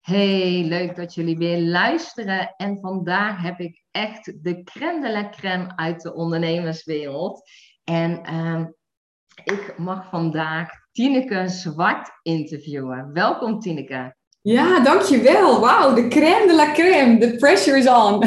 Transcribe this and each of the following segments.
Hey, leuk dat jullie weer luisteren. En vandaag heb ik echt de crème de la crème uit de ondernemerswereld. En ehm, ik mag vandaag Tineke Zwart interviewen. Welkom Tineke. Ja, dankjewel. Wauw, de crème de la crème. The pressure is on.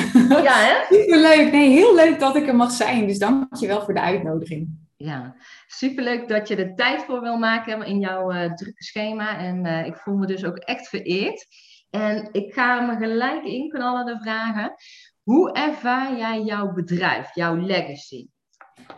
Ja, hè? Superleuk. Nee, heel leuk dat ik er mag zijn. Dus dankjewel voor de uitnodiging. Ja, superleuk dat je er tijd voor wil maken in jouw uh, drukke schema. En uh, ik voel me dus ook echt vereerd. En ik ga me gelijk inknallen de vragen. Hoe ervaar jij jouw bedrijf, jouw legacy?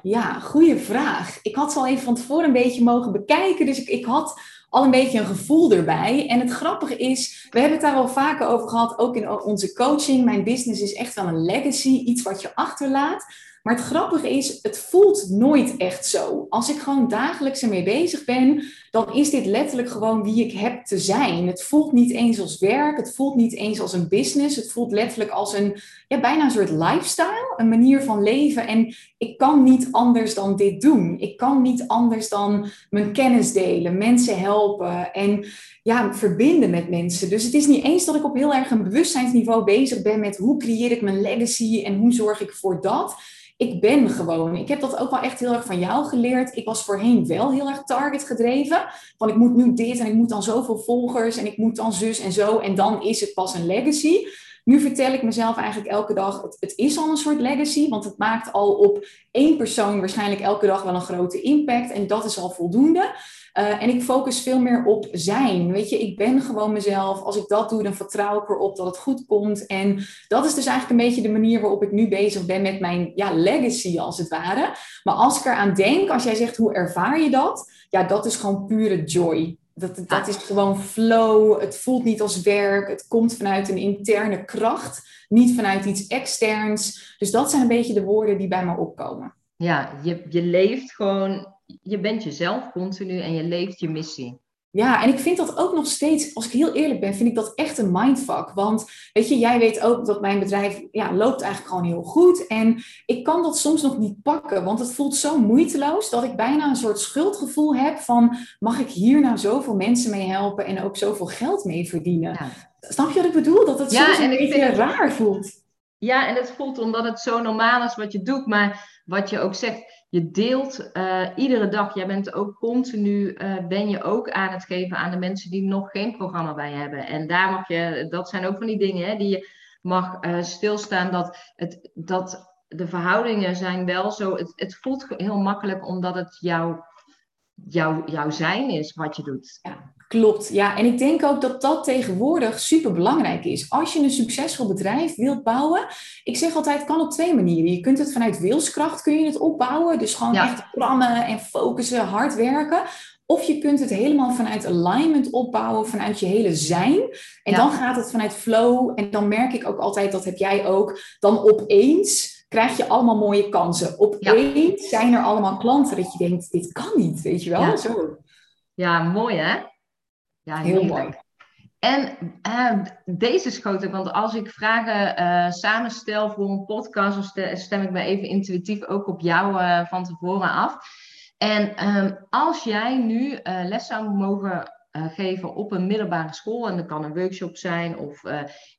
Ja, goede vraag. Ik had ze al even van tevoren een beetje mogen bekijken. Dus ik, ik had al een beetje een gevoel erbij. En het grappige is, we hebben het daar al vaker over gehad, ook in onze coaching. Mijn business is echt wel een legacy, iets wat je achterlaat. Maar het grappige is, het voelt nooit echt zo. Als ik gewoon dagelijks ermee bezig ben, dan is dit letterlijk gewoon wie ik heb te zijn. Het voelt niet eens als werk, het voelt niet eens als een business. Het voelt letterlijk als een, ja, bijna een soort lifestyle, een manier van leven. En ik kan niet anders dan dit doen. Ik kan niet anders dan mijn kennis delen, mensen helpen en ja, verbinden met mensen. Dus het is niet eens dat ik op heel erg een bewustzijnsniveau bezig ben met hoe creëer ik mijn legacy en hoe zorg ik voor dat ik ben gewoon. Ik heb dat ook wel echt heel erg van jou geleerd. Ik was voorheen wel heel erg target gedreven. Van ik moet nu dit en ik moet dan zoveel volgers en ik moet dan zus en zo. En dan is het pas een legacy. Nu vertel ik mezelf eigenlijk elke dag, het, het, is al een soort legacy, want het maakt al op één persoon waarschijnlijk elke dag wel een grote impact en dat is al voldoende. Uh, en ik focus veel meer op zijn. Weet je, ik ben gewoon mezelf. Als ik dat doe, dan vertrouw ik erop dat het goed komt. En dat is dus eigenlijk een beetje de manier waarop ik nu bezig ben met mijn ja, legacy, als het ware. Maar als ik eraan denk, als jij zegt hoe ervaar je dat? Ja, dat is gewoon pure joy. Dat, dat is gewoon flow. Het voelt niet als werk. Het komt vanuit een interne kracht, niet vanuit iets externs. Dus dat zijn een beetje de woorden die bij me opkomen. Ja, je, je leeft gewoon je bent jezelf continu en je leeft je missie. Ja, en ik vind dat ook nog steeds, als ik heel eerlijk ben, vind ik dat echt een mindfuck. Want weet je, jij weet ook dat mijn bedrijf ja, loopt eigenlijk gewoon heel goed. En ik kan dat soms nog niet pakken, want het voelt zo moeiteloos dat ik bijna een soort schuldgevoel heb van, mag ik hier nou zoveel mensen mee helpen en ook zoveel geld mee verdienen? Snap je wat ik bedoel? Dat het ja, soms een beetje raar voelt. Ja, en het voelt omdat het zo normaal is wat je doet, maar wat je ook zegt, je deelt uh, iedere dag, jij bent ook continu, uh, ben je ook aan het geven aan de mensen die nog geen programma bij hebben. En daar mag je, dat zijn ook van die dingen hè, die je mag uh, stilstaan, dat, het, dat de verhoudingen zijn wel zo, het, het voelt heel makkelijk omdat het jouw jou, jouw zijn is wat je doet. Ja. Klopt, ja. En ik denk ook dat dat tegenwoordig super belangrijk is. Als je een succesvol bedrijf wilt bouwen, ik zeg altijd, het kan op twee manieren. Je kunt het vanuit wilskracht kun je het opbouwen, dus gewoon echt prammen en focussen, hard werken. Of je kunt het helemaal vanuit alignment opbouwen, vanuit je hele zijn. En dan gaat het vanuit flow. En dan merk ik ook altijd, dat heb jij ook, dan opeens krijg je allemaal mooie kansen. Opeens zijn er allemaal klanten dat je denkt, dit kan niet, weet je wel? Ja, Zo. ja mooi hè? Ja, heel mooi. En uh, deze schoot want als ik vragen uh, samenstel voor een podcast, dan stem ik me even intuïtief ook op jou uh, van tevoren af. En um, als jij nu les zou mogen geven op een middelbare school, en dat kan een workshop zijn of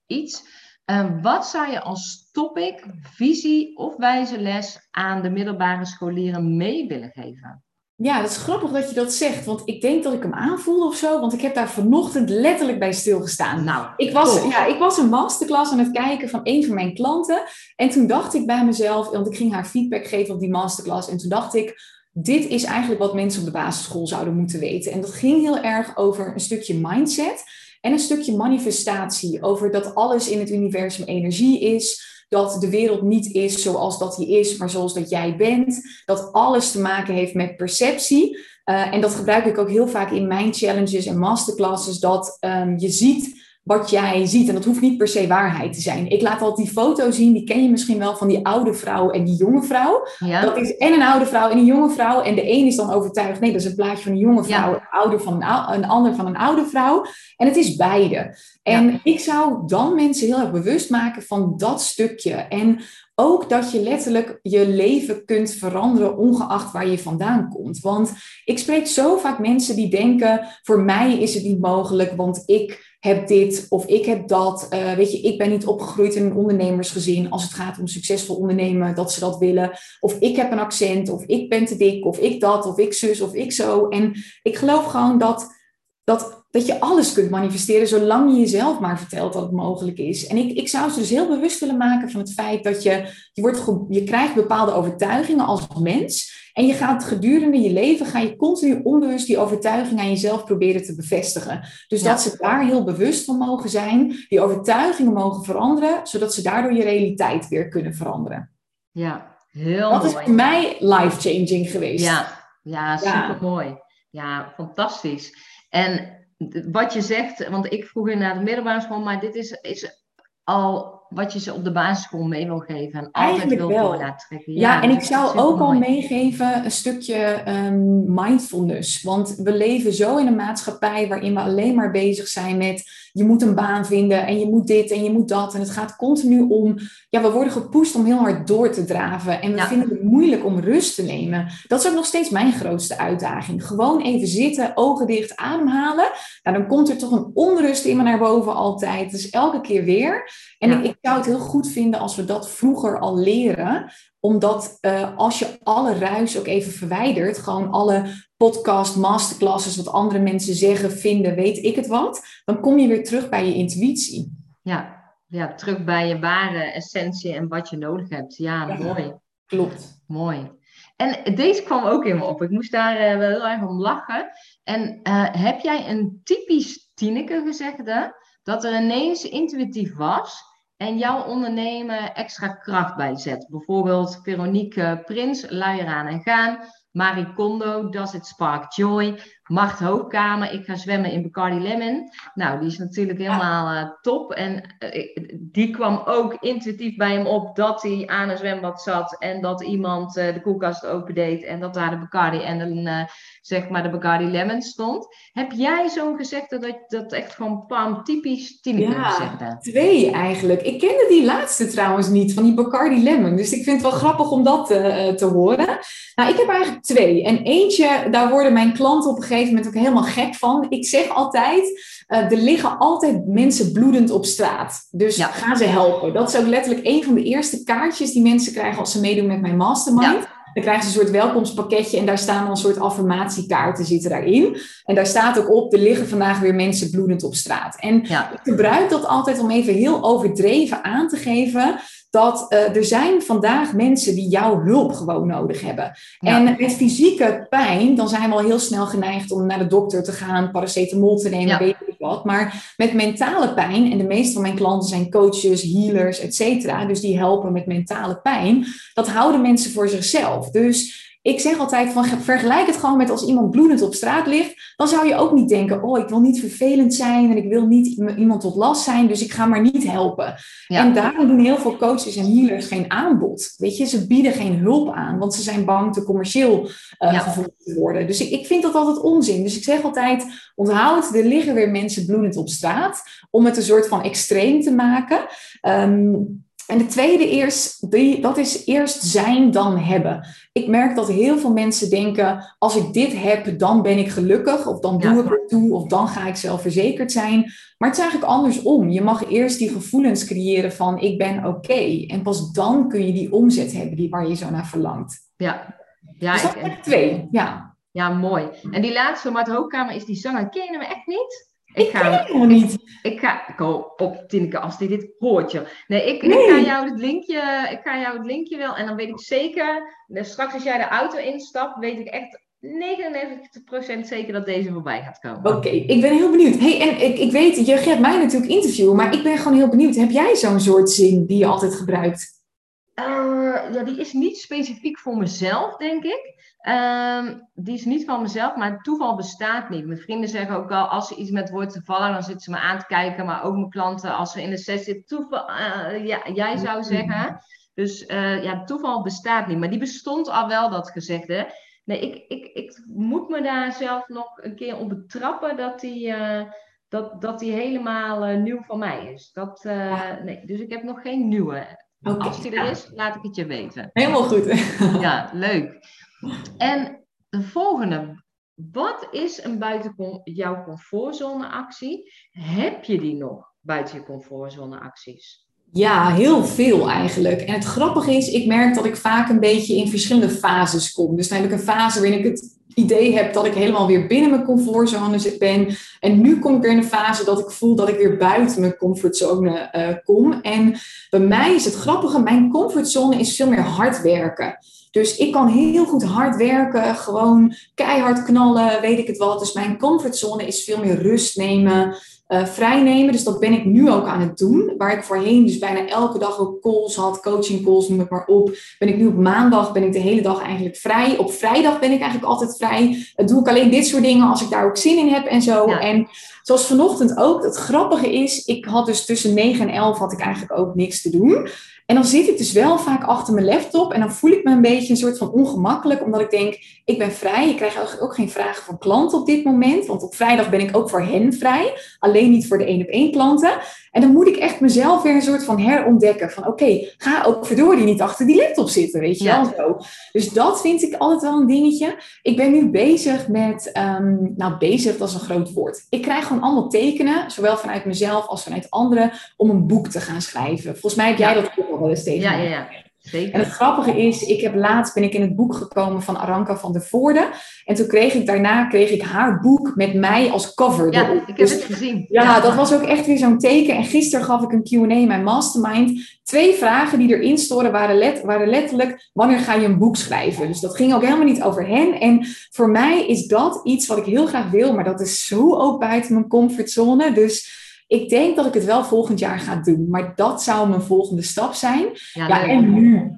iets, um, wat zou je als topic, visie of wijze les aan de middelbare scholieren mee willen geven? Ja, dat is grappig dat je dat zegt, want ik denk dat ik hem aanvoel of zo, want ik heb daar vanochtend letterlijk bij stilgestaan. Nou, ik was, ja, ik was een masterclass aan het kijken van een van mijn klanten en toen dacht ik bij mezelf, want ik ging haar feedback geven op die masterclass en toen dacht ik, dit is eigenlijk wat mensen op de basisschool zouden moeten weten. En dat ging heel erg over een stukje mindset en een stukje manifestatie, over dat alles in het universum energie is dat de wereld niet is zoals dat die is, maar zoals dat jij bent. Dat alles te maken heeft met perceptie. Uh, en dat gebruik ik ook heel vaak in mijn challenges en masterclasses. Dat um, je ziet wat jij ziet. En dat hoeft niet per se waarheid te zijn. Ik laat altijd die foto zien, die ken je misschien wel van die oude vrouw en die jonge vrouw. Ja. Dat is en een oude vrouw en een jonge vrouw. En de een is dan overtuigd, nee, dat is een plaatje van een jonge vrouw, ja. ouder van een, een, ander van een oude vrouw. En het is beide. En ja. ik zou dan mensen heel erg bewust maken van dat stukje. En ook dat je letterlijk je leven kunt veranderen, ongeacht waar je vandaan komt. Want ik spreek zo vaak mensen die denken: voor mij is het niet mogelijk, want ik heb dit of ik heb dat. Uh, weet je, ik ben niet opgegroeid in een ondernemersgezin als het gaat om succesvol ondernemen, dat ze dat willen. Of ik heb een accent, of ik ben te dik, of ik dat, of ik zus, of ik zo. En ik geloof gewoon dat, dat dat je alles kunt manifesteren zolang je jezelf maar vertelt dat het mogelijk is. En ik, ik zou ze dus heel bewust willen maken van het feit dat je, je, wordt, je krijgt bepaalde overtuigingen als mens. En je gaat gedurende je leven, ga je continu onbewust die overtuiging aan jezelf proberen te bevestigen. Dus dat ze daar heel bewust van mogen zijn, die overtuigingen mogen veranderen, zodat ze daardoor je realiteit weer kunnen veranderen. Ja, heel dat mooi. Dat is voor mij life-changing geweest. Ja, ja super mooi. Ja, fantastisch. En wat je zegt, want ik vroeg naar de middelbare school, maar dit is, is al wat je ze op de basisschool mee wil geven. En altijd wil laten trekken. Ja, ja en ik zou ook al meegeven een stukje um, mindfulness. Want we leven zo in een maatschappij waarin we alleen maar bezig zijn met je moet een baan vinden en je moet dit en je moet dat. En het gaat continu om, ja, we worden gepusht om heel hard door te draven. En we vinden het moeilijk om rust te nemen. Dat is ook nog steeds mijn grootste uitdaging. Gewoon even zitten, ogen dicht, ademhalen. Nou, dan komt er toch een onrust in me naar boven altijd. Dus elke keer weer. En ik, ik zou het heel goed vinden als we dat vroeger al leren omdat uh, als je alle ruis ook even verwijdert, gewoon alle podcast, masterclasses, wat andere mensen zeggen, vinden, weet ik het wat, dan kom je weer terug bij je intuïtie. Ja, ja terug bij je ware essentie en wat je nodig hebt. Ja, mooi. Klopt. Mooi. En deze kwam ook in me op. Ik moest daar uh, wel heel erg om lachen. En uh, heb jij een typisch Tineke gezegde dat er ineens intuïtief was en jouw ondernemen extra kracht bijzet. Bijvoorbeeld Veronique Prins, luier aan en gaan. Marie Kondo, Does It Spark Joy. Macht Hoogkamer, ik ga zwemmen in Bacardi Lemon. Nou, die is natuurlijk helemaal uh, top. En uh, die kwam ook intuïtief bij hem op dat hij aan een zwembad zat. En dat iemand uh, de koelkast opendeed. En dat daar de Bacardi en de, zeg maar de Bacardi Lemon stond. Heb jij zo'n gezegde dat dat echt gewoon pam, typisch Tineke ja, gezegde? twee eigenlijk. Ik kende die laatste trouwens niet, van die Bacardi Lemon. Dus ik vind het wel grappig om dat te horen. Nou, ik heb eigenlijk twee. En eentje, daar worden mijn klanten op een gegeven moment ook helemaal gek van. Ik zeg altijd, uh, er liggen altijd mensen bloedend op straat. Dus ja. ga ze helpen. Dat is ook letterlijk een van de eerste kaartjes die mensen krijgen als ze meedoen met mijn mastermind. Dan krijgen ze een soort welkomstpakketje en daar staan dan een soort affirmatiekaarten zitten daarin. En daar staat ook op, er liggen vandaag weer mensen bloedend op straat. En ik gebruik dat altijd om even heel overdreven aan te geven dat uh, er zijn vandaag mensen die jouw hulp gewoon nodig hebben. En met fysieke pijn, dan zijn we al heel snel geneigd om naar de dokter te gaan, paracetamol te nemen, weet ik wat. Maar met mentale pijn, en de meeste van mijn klanten zijn coaches, healers, et cetera, dus die helpen met mentale pijn, dat houden mensen voor zichzelf. Dus ik zeg altijd van vergelijk het gewoon met als iemand bloedend op straat ligt. Dan zou je ook niet denken, oh ik wil niet vervelend zijn en ik wil niet iemand tot last zijn, dus ik ga maar niet helpen. En daarom doen heel veel coaches en healers geen aanbod. Weet je, ze bieden geen hulp aan, want ze zijn bang te commercieel uh, gevoeld te worden. Dus ik, ik vind dat altijd onzin. Dus ik zeg altijd, onthoud, er liggen weer mensen bloedend op straat, om het een soort van extreem te maken. Um, en de tweede eerst, die, dat is eerst zijn dan hebben. Ik merk dat heel veel mensen denken, als ik dit heb, dan ben ik gelukkig, of dan doe ik er toe, of dan ga ik zelfverzekerd zijn. Maar het is eigenlijk andersom. Je mag eerst die gevoelens creëren van ik ben oké. En pas dan kun je die omzet hebben die, waar je zo naar verlangt. Ja, ja dus dat twee, ja. Ja, mooi. En die laatste, maar het hoogkamer is die zanger. Ken je hem echt niet? Ik, ga hem niet. Ik ga, ik hoop op Tineke als die dit hoort. Nee, ik, ik, ga jou het linkje, ik ga jou het linkje wel. En dan weet ik zeker, straks als jij de auto instapt, weet ik echt 99% zeker dat deze voorbij gaat komen. Oké, ik ben heel benieuwd. Hey, en ik, ik weet, je gaat mij natuurlijk interviewen, maar ik ben gewoon heel benieuwd. Heb jij zo'n soort zin die je altijd gebruikt? Uh, ja, die is niet specifiek voor mezelf, denk ik. Um, die is niet van mezelf, maar toeval bestaat niet. Mijn vrienden zeggen ook al, als ze iets met woord te vallen, dan zitten ze me aan te kijken. Maar ook mijn klanten, als we in de sessie zitten, toeval, uh, ja, jij zou zeggen. Dus uh, ja, toeval bestaat niet. Maar die bestond al wel, dat gezegde. Nee, ik, ik, ik moet me daar zelf nog een keer op betrappen dat die, dat, dat die helemaal nieuw van mij is. Dat, nee, dus ik heb nog geen nieuwe Als die er is, laat ik het je weten. Helemaal goed. ja, leuk. En de volgende. Wat is een buiten jouw comfortzone actie? Heb je die nog buiten je comfortzone acties? Ja, heel veel eigenlijk. En het grappige is, ik merk dat ik vaak een beetje in verschillende fases kom. Dus dan heb ik een fase waarin ik het idee heb dat ik helemaal weer binnen mijn comfortzone ben. En nu kom ik weer in een fase dat ik voel dat ik weer buiten mijn comfortzone uh, kom. En bij mij is het grappige, mijn comfortzone is veel meer hard werken. Dus ik kan heel goed hard werken, gewoon keihard knallen, weet ik het wat. Dus mijn comfortzone is veel meer rust nemen, uh, vrijnemen. Dus dat ben ik nu ook aan het doen. Waar ik voorheen dus bijna elke dag ook calls had, coaching calls, noem het maar op. Ben ik nu op maandag, ben ik de hele dag eigenlijk vrij. Op vrijdag ben ik eigenlijk altijd vrij. Uh, doe ik alleen dit soort dingen als ik daar ook zin in heb en zo. En zoals vanochtend ook, het grappige is, ik had dus tussen 9 en 11 had ik eigenlijk ook niks te doen. En dan zit ik dus wel vaak achter mijn laptop en dan voel ik me een beetje een soort van ongemakkelijk, omdat ik denk, ik ben vrij. Ik krijg ook geen vragen van klanten op dit moment, want op vrijdag ben ik ook voor hen vrij, alleen niet voor de één op één klanten. En dan moet ik echt mezelf weer een soort van herontdekken van, oké, ga ook verdorie niet achter die laptop zitten, weet je wel zo. Dus dat vind ik altijd wel een dingetje. Ik ben nu bezig met, um, nou bezig, dat is een groot woord. Ik krijg gewoon allemaal tekenen, zowel vanuit mezelf als vanuit anderen, om een boek te gaan schrijven. Volgens mij heb jij dat ook wel eens tegen ja, ja, ja. Zeker. En het grappige is, ik heb laatst ben ik in het boek gekomen van Aranka van der Voorde. En toen kreeg ik daarna kreeg ik haar boek met mij als cover. Ja, ik heb dus het gezien. Ja, dat was ook echt weer zo'n teken. En gisteren gaf ik een Q&A in mijn mastermind. Twee vragen die erin storen waren, let, waren letterlijk, wanneer ga je een boek schrijven? Dus dat ging ook helemaal niet over hen. En voor mij is dat iets wat ik heel graag wil, maar dat is zo ook buiten mijn comfortzone. Dus ik denk dat ik het wel volgend jaar ga doen. Maar dat zou mijn volgende stap zijn. Ja, en nu,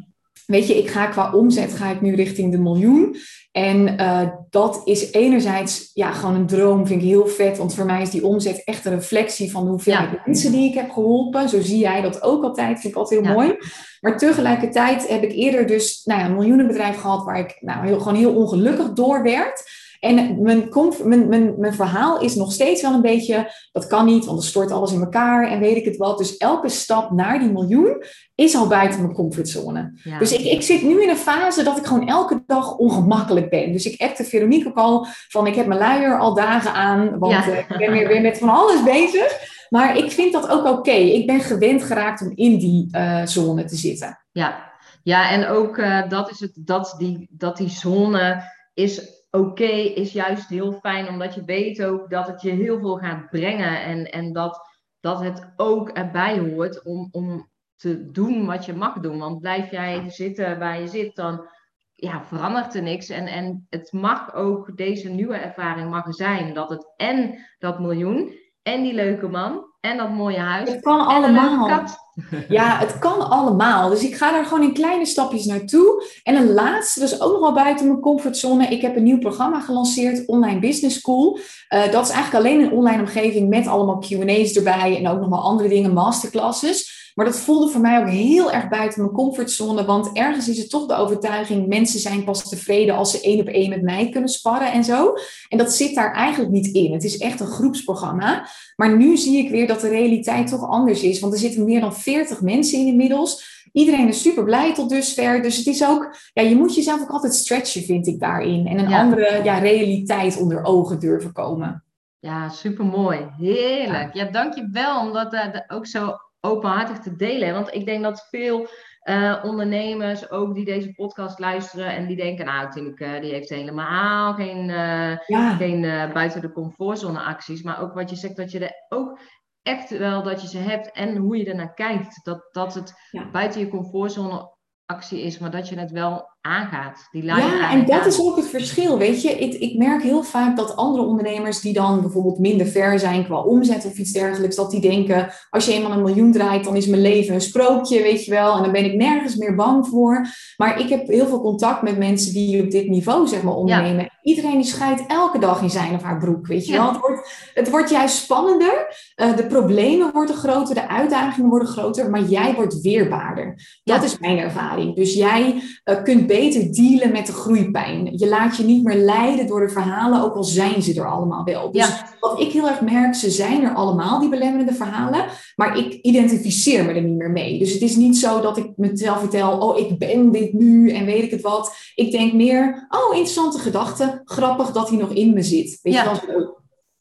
weet je, ik ga qua omzet ga ik nu richting de miljoen. En uh, dat is enerzijds ja, gewoon een droom, vind ik heel vet. Want voor mij is die omzet echt een reflectie van de hoeveelheid ja. mensen die ik heb geholpen. Zo zie jij dat ook altijd, vind ik altijd heel mooi. Maar tegelijkertijd heb ik eerder dus nou ja, een miljoenenbedrijf gehad waar ik nou, heel, gewoon heel ongelukkig door werd. En mijn, mijn, mijn, mijn verhaal is nog steeds wel een beetje, dat kan niet, want er stort alles in elkaar en weet ik het wat. Dus elke stap naar die miljoen is al buiten mijn comfortzone. Dus ik, ik zit nu in een fase dat ik gewoon elke dag ongemakkelijk ben. Dus ik appte Veronique ook al van, ik heb mijn luier al dagen aan, want eh, ik ben weer, weer met van alles bezig. Maar ik vind dat ook oké. Ik ben gewend geraakt om in die uh, zone te zitten. Ja, ja en ook uh, dat, is het, dat, die, dat die zone is oké is juist heel fijn, omdat je weet ook dat het je heel veel gaat brengen en, en dat, dat het ook erbij hoort om, om te doen wat je mag doen. Want blijf jij zitten waar je zit, dan ja, verandert er niks. En, en het mag ook, deze nieuwe ervaring mag zijn, dat het en dat miljoen en die leuke man en dat mooie huis. Het kan allemaal. Ja, het kan allemaal. Dus ik ga daar gewoon in kleine stapjes naartoe. En een laatste, dus ook nog wel buiten mijn comfortzone. Ik heb een nieuw programma gelanceerd, Online Business School. Uh, dat is eigenlijk alleen een online omgeving met allemaal Q&A's erbij. En ook nog wel andere dingen, masterclasses. Maar dat voelde voor mij ook heel erg buiten mijn comfortzone. Want ergens is het toch de overtuiging: mensen zijn pas tevreden als ze één op één met mij kunnen sparren en zo. En dat zit daar eigenlijk niet in. Het is echt een groepsprogramma. Maar nu zie ik weer dat de realiteit toch anders is. Want er zitten meer dan 40 mensen in inmiddels. Iedereen is super blij tot dusver. Dus het is ook, ja, je moet jezelf ook altijd stretchen, vind ik daarin. En een andere ja, realiteit onder ogen durven komen. Ja, super mooi. Heerlijk. Ja, dank je wel om dat uh, ook zo openhartig te delen. Want ik denk dat veel uh, ondernemers ook die deze podcast luisteren en die denken, nou Tineke, die heeft helemaal geen, uh, geen uh, buiten de comfortzone acties. Maar ook wat je zegt, dat je er ook echt wel dat je ze hebt en hoe je ernaar kijkt. Dat, dat het buiten je comfortzone actie is, maar dat je het wel aangaat. Die ja, en dat is ook het verschil, weet je. Ik, ik merk heel vaak dat andere ondernemers die dan bijvoorbeeld minder ver zijn qua omzet of iets dergelijks, dat die denken, als je eenmaal een miljoen draait, dan is mijn leven een sprookje, weet je wel. En dan ben ik nergens meer bang voor. Maar ik heb heel veel contact met mensen die op dit niveau, zeg maar, ondernemen. iedereen die scheidt elke dag in zijn of haar broek, weet je wel. Het wordt, het wordt juist spannender. Uh, de problemen worden groter, de uitdagingen worden groter, maar jij wordt weerbaarder. Dat is mijn ervaring. Dus jij uh, kunt beter dealen met de groeipijn. Je laat je niet meer leiden door de verhalen, ook al zijn ze er allemaal wel. Dus wat ik heel erg merk, ze zijn er allemaal, die belemmerende verhalen, maar ik identificeer me er niet meer mee. Dus het is niet zo dat ik mezelf vertel, oh, ik ben dit nu en weet ik het wat. Ik denk meer, oh, interessante gedachte, grappig dat hij nog in me zit. Weet ja. je wel?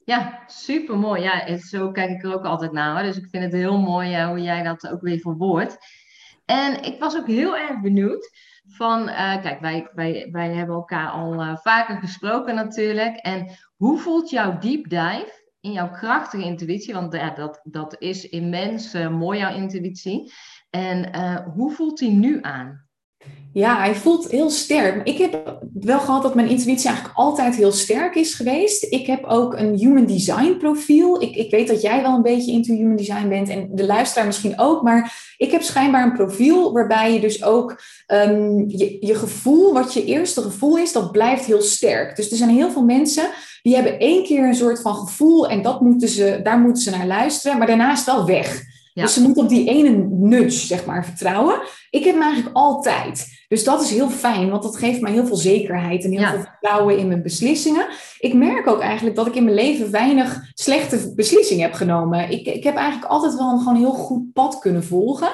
Ja, super mooi. Ja, zo kijk ik er ook altijd naar. Dus ik vind het heel mooi hoe jij dat ook weer verwoordt. En ik was ook heel erg benieuwd van, uh, kijk, wij, wij, wij hebben elkaar al uh, vaker gesproken natuurlijk. En hoe voelt jouw deep dive in jouw krachtige intuïtie? Want ja, dat, dat is immens uh, mooi, jouw intuïtie. En hoe voelt die nu aan? Ja, hij voelt heel sterk. Ik heb wel gehad dat mijn intuïtie eigenlijk altijd heel sterk is geweest. Ik heb ook een human design profiel. Ik, ik weet dat jij wel een beetje into human design bent en de luisteraar misschien ook. Maar ik heb schijnbaar een profiel waarbij je dus ook um, je, je gevoel, wat je eerste gevoel is, dat blijft heel sterk. Dus er zijn heel veel mensen die hebben één keer een soort van gevoel en dat moeten ze, daar moeten ze naar luisteren. Maar daarna is het wel weg. Dus ze moeten op die ene nudge, zeg maar, vertrouwen. Ik heb hem eigenlijk altijd. Dus dat is heel fijn, want dat geeft mij heel veel zekerheid en heel veel vertrouwen in mijn beslissingen. Ik merk ook eigenlijk dat ik in mijn leven weinig slechte beslissingen heb genomen. Ik, ik heb eigenlijk altijd wel een gewoon heel goed pad kunnen volgen.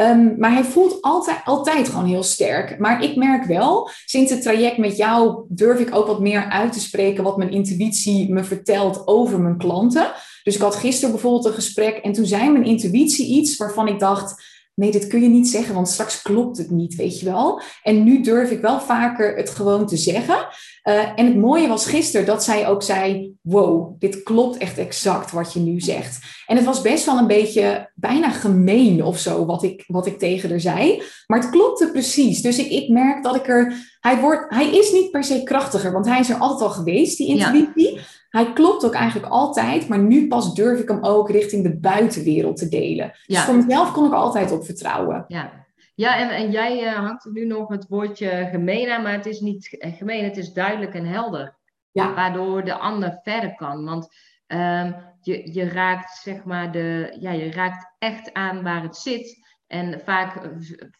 Um, maar hij voelt altijd, altijd gewoon heel sterk. Maar ik merk wel, sinds het traject met jou durf ik ook wat meer uit te spreken wat mijn intuïtie me vertelt over mijn klanten. Dus ik had gisteren bijvoorbeeld een gesprek en toen zei mijn intuïtie iets waarvan ik dacht, nee, dit kun je niet zeggen, want straks klopt het niet, weet je wel. En nu durf ik wel vaker het gewoon te zeggen. Uh, en het mooie was gisteren dat zij ook zei, wow, dit klopt echt exact wat je nu zegt. En het was best wel een beetje bijna gemeen of zo wat ik, wat ik tegen haar zei. Maar het klopte precies. Dus ik, ik merk dat ik er, hij, wordt, hij is niet per se krachtiger, want hij is er altijd al geweest, die intuïtie. Hij klopt ook eigenlijk altijd, maar nu pas durf ik hem ook richting de buitenwereld te delen. Dus voor mezelf kon ik altijd op vertrouwen. Ja, ja en, en jij uh, hangt er nu nog het woordje gemeen aan, maar het is niet gemeen, het is duidelijk en helder. Ja. Waardoor de ander verder kan. Want um, je, je raakt zeg maar de, ja, je raakt echt aan waar het zit. En vaak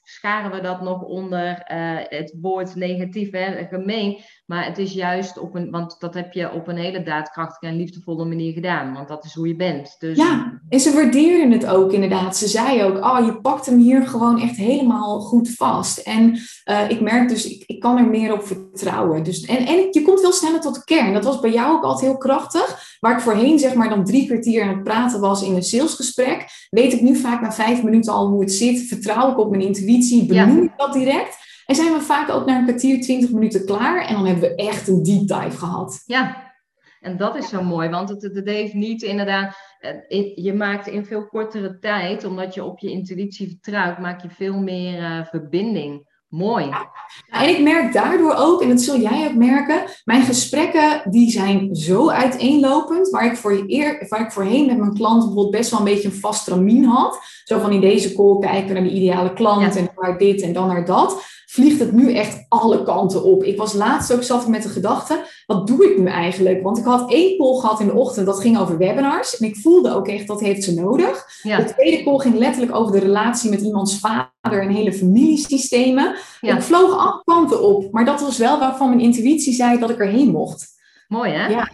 scharen we dat nog onder uh, het woord negatief, hè, gemeen. Maar het is juist op een, want dat heb je op een hele daadkrachtige en liefdevolle manier gedaan. Want dat is hoe je bent. Dus... Ja, en ze waardeerden het ook inderdaad. Ze zei ook, oh, je pakt hem hier gewoon echt helemaal goed vast. En uh, ik merk dus, ik, ik kan er meer op vertrouwen. Dus, en, en je komt veel sneller tot de kern. Dat was bij jou ook altijd heel krachtig. Waar ik voorheen zeg maar dan drie kwartier aan het praten was in een salesgesprek, weet ik nu vaak na vijf minuten al hoe het zit. Vertrouw ik op mijn intuïtie, benoem ik dat direct. En zijn we vaak ook na een kwartier, twintig minuten klaar. En dan hebben we echt een deep dive gehad. Ja, en dat is zo mooi. Want het, het heeft niet inderdaad... Eh, je maakt in veel kortere tijd, omdat je op je intuïtie vertrouwt, maak je veel meer uh, verbinding. Mooi. en ik merk daardoor ook, en dat zul jij ook merken, mijn gesprekken die zijn zo uiteenlopend, waar ik, voor eer, waar ik voorheen met mijn klant bijvoorbeeld best wel een beetje een vast ramien had. Zo van in deze call kijken naar de ideale klant en naar dit en dan naar dat vliegt het nu echt alle kanten op. Ik was laatst ook zat met de gedachte, wat doe ik nu eigenlijk? Want ik had één call gehad in de ochtend, dat ging over webinars. En ik voelde ook echt, dat heeft ze nodig. De tweede call ging letterlijk over de relatie met iemands vader en hele familiesystemen. Ik vloog alle kanten op. Maar dat was wel waarvan mijn intuïtie zei dat ik erheen mocht. Mooi hè? Ja.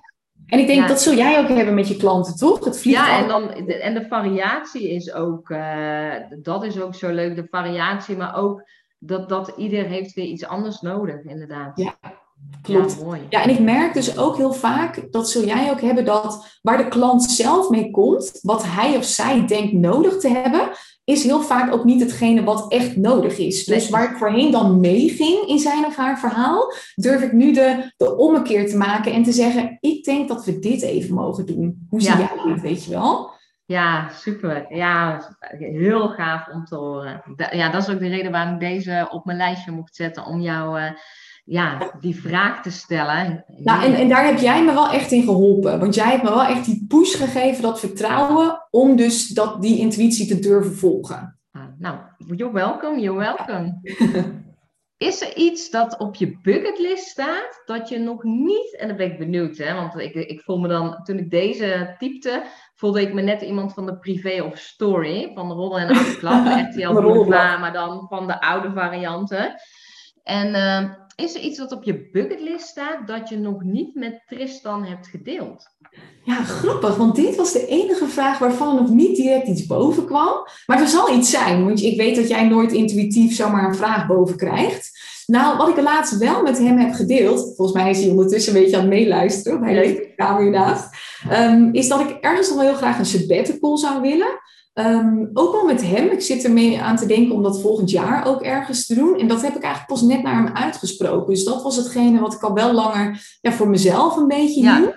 En ik denk, dat zul jij ook hebben met je klanten, toch? Het vliegt ja, en, dan, en de variatie is ook, uh, dat is ook zo leuk, de variatie, maar ook dat, dat ieder heeft weer iets anders nodig, inderdaad. Ja, klopt. Ja, mooi. ja, en ik merk dus ook heel vaak, dat zul jij ook hebben, dat waar de klant zelf mee komt, wat hij of zij denkt nodig te hebben, is heel vaak ook niet hetgene wat echt nodig is. Dus waar ik voorheen dan meeging in zijn of haar verhaal, durf ik nu de, de ommekeer te maken en te zeggen, ik denk dat we dit even mogen doen. Hoe zie jij dit, weet je wel? Ja, super. Ja, heel gaaf om te horen. Ja, dat is ook de reden waarom ik deze op mijn lijstje mocht zetten om jou uh, ja, die vraag te stellen. Nou, en, en daar heb jij me wel echt in geholpen. Want jij hebt me wel echt die push gegeven, dat vertrouwen, om dus dat, die intuïtie te durven volgen. Ah, nou, you're welcome, you're welcome. Is er iets dat op je bucketlist staat dat je nog niet, en dan ben ik benieuwd, hè, want ik, ik voel me dan, toen ik deze typte, voelde ik me net iemand van de privé of story, van de rollen en oude klap, RTL Boulevard, maar dan van de oude varianten. En uh, is er iets wat op je bucketlist staat dat je nog niet met Tristan hebt gedeeld? Ja, grappig, want dit was de enige vraag waarvan nog niet direct iets boven kwam. Maar er zal iets zijn, want ik weet dat jij nooit intuïtief zomaar een vraag boven krijgt. Nou, wat ik laatst wel met hem heb gedeeld, volgens mij is hij ondertussen een beetje aan het meeluisteren, hij leeft de kamer hiernaast, um, is dat ik ergens nog wel heel graag een sabbatical zou willen. Um, ook al met hem. Ik zit ermee aan te denken om dat volgend jaar ook ergens te doen. En dat heb ik eigenlijk pas net naar hem uitgesproken. Dus dat was hetgene wat ik al wel langer ja, voor mezelf een beetje ja. hield.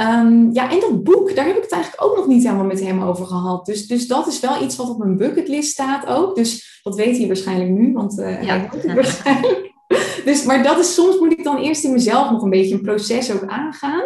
Um, ja, en dat boek, daar heb ik het eigenlijk ook nog niet helemaal met hem over gehad. Dus, dus dat is wel iets wat op mijn bucketlist staat ook. Dus dat weet hij waarschijnlijk nu, want uh, ja. hij het waarschijnlijk. Dus, maar dat is soms moet ik dan eerst in mezelf nog een beetje een proces ook aangaan.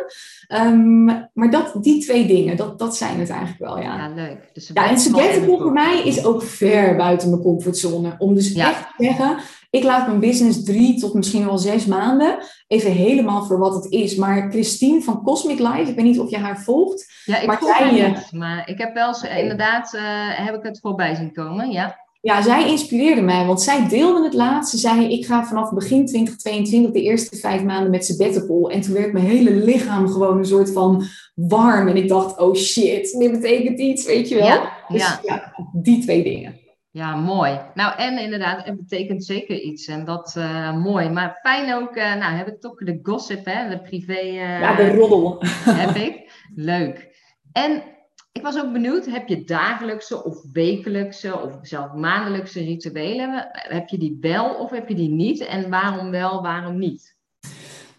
Um, maar dat, die twee dingen, dat, dat zijn het eigenlijk wel, ja. Ja, leuk. Dus ja, en sabbatical voor mij is ook ver buiten mijn comfortzone. Om dus echt te zeggen, ik laat mijn business drie tot misschien wel zes maanden even helemaal voor wat het is. Maar Christine van Cosmic Life, ik weet niet of je haar volgt. Ja, ik maar volg haar niet, maar ik heb wel eens, inderdaad, uh, heb ik het voorbij zien komen, ja. Ja, zij inspireerde mij, want zij deelde het laatst. Ze zei, ik ga vanaf begin 2022 de eerste vijf maanden met sabbatical. En toen werd mijn hele lichaam gewoon een soort van warm. En ik dacht, oh shit, dit betekent iets, weet je wel. Ja, dus ja. ja die twee dingen. Ja, mooi. Nou, en inderdaad, het betekent zeker iets. En dat uh, mooi. Maar fijn ook, uh, nou heb ik toch de gossip, hè, de privé. Uh, ja, de roddel. Heb ik. Leuk. En ik was ook benieuwd, heb je dagelijkse of wekelijkse of zelfs maandelijkse rituelen? Heb je die wel of heb je die niet? En waarom wel, waarom niet?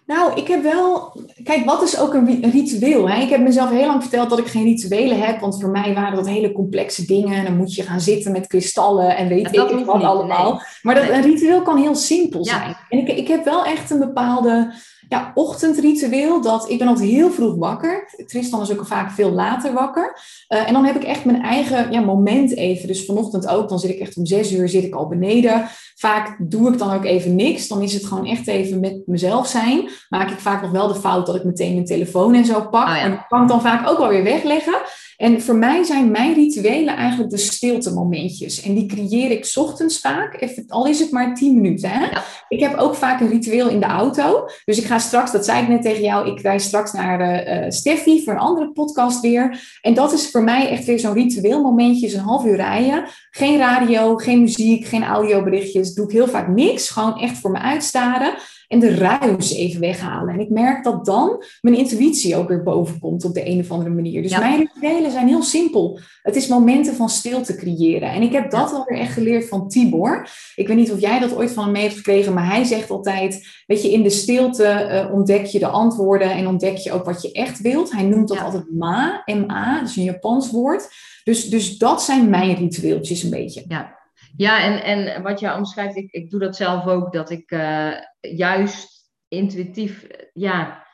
Nou, ik heb wel. Kijk, wat is ook een ritueel? Hè? Ik heb mezelf heel lang verteld dat ik geen rituelen heb, want voor mij waren dat hele complexe dingen. Dan moet je gaan zitten met kristallen en weet ik wat allemaal. Maar dat, een ritueel kan heel simpel zijn. En ik, ik heb wel echt een bepaalde ja, ochtendritueel. Dat ik ben altijd heel vroeg wakker. Tristan is ook vaak veel later wakker. Uh, en dan heb ik echt mijn eigen ja, moment even. Dus vanochtend ook. Dan zit ik echt om zes uur zit ik al beneden. Vaak doe ik dan ook even niks. Dan is het gewoon echt even met mezelf zijn. Maak ik vaak nog wel de fout dat ik meteen mijn telefoon en zo pak. Oh ja. En dat kan ik dan vaak ook wel weer wegleggen. En voor mij zijn mijn rituelen eigenlijk de stilte momentjes. En die creëer ik ochtends vaak, even, al is het maar 10 minuten. Hè? Ik heb ook vaak een ritueel in de auto. Dus ik ga straks, dat zei ik net tegen jou, ik rij straks naar uh, Steffi voor een andere podcast weer. En dat is voor mij echt weer zo'n ritueel momentje, een half uur rijden. Geen radio, geen muziek, geen audioberichtjes. Doe ik heel vaak niks. Gewoon echt voor me uitstaren en de ruis even weghalen. En ik merk dat dan mijn intuïtie ook weer boven komt op de een of andere manier. Dus mijn rituelen zijn heel simpel. Het is momenten van stilte creëren. En ik heb dat ja. weer echt geleerd van Tibor. Ik weet niet of jij dat ooit van hem mee hebt gekregen, maar hij zegt altijd, weet je, in de stilte uh, ontdek je de antwoorden en ontdek je ook wat je echt wilt. Hij noemt dat altijd ma, M-A, dus een Japans woord. Dus, dus dat zijn mijn ritueeltjes een beetje. Ja, ja, en, en wat je omschrijft, ik, ik doe dat zelf ook, dat ik uh, juist intuïtief, ja,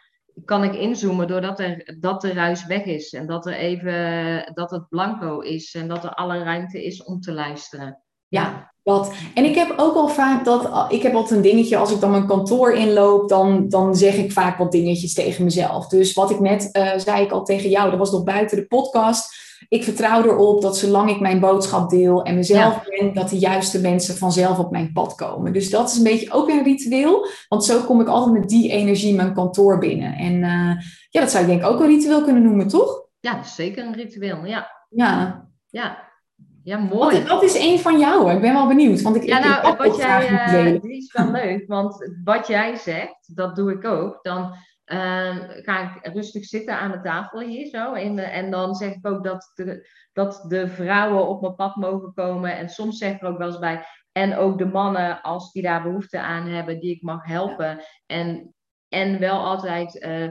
kan ik inzoomen doordat er, dat de ruis weg is en dat er even, dat het blanco is en dat er alle ruimte is om te luisteren. Ja, dat. En ik heb ook al vaak dat, ik heb altijd een dingetje, als ik dan mijn kantoor inloop, dan, dan zeg ik vaak wat dingetjes tegen mezelf. Dus wat ik net uh, zei ik al tegen jou, dat was nog buiten de podcast ik vertrouw erop dat zolang ik mijn boodschap deel en mezelf ben, dat de juiste mensen vanzelf op mijn pad komen. Dus dat is een beetje ook een ritueel, want zo kom ik altijd met die energie mijn kantoor binnen. En uh, ja, dat zou ik denk ik ook een ritueel kunnen noemen, toch? Ja, zeker een ritueel, ja. Ja. Ja, ja, mooi. Wat, wat is een van jou? Ik ben wel benieuwd. Want ik, ja, nou, wat jij, uh, die is wel leuk. Want wat jij zegt, dat doe ik ook. Dan uh, ga ik rustig zitten aan de tafel hier zo. En, en dan zeg ik ook dat de, dat de vrouwen op mijn pad mogen komen. En soms zeg ik er ook wel eens bij. En ook de mannen, als die daar behoefte aan hebben, die ik mag helpen. En, en wel altijd uh,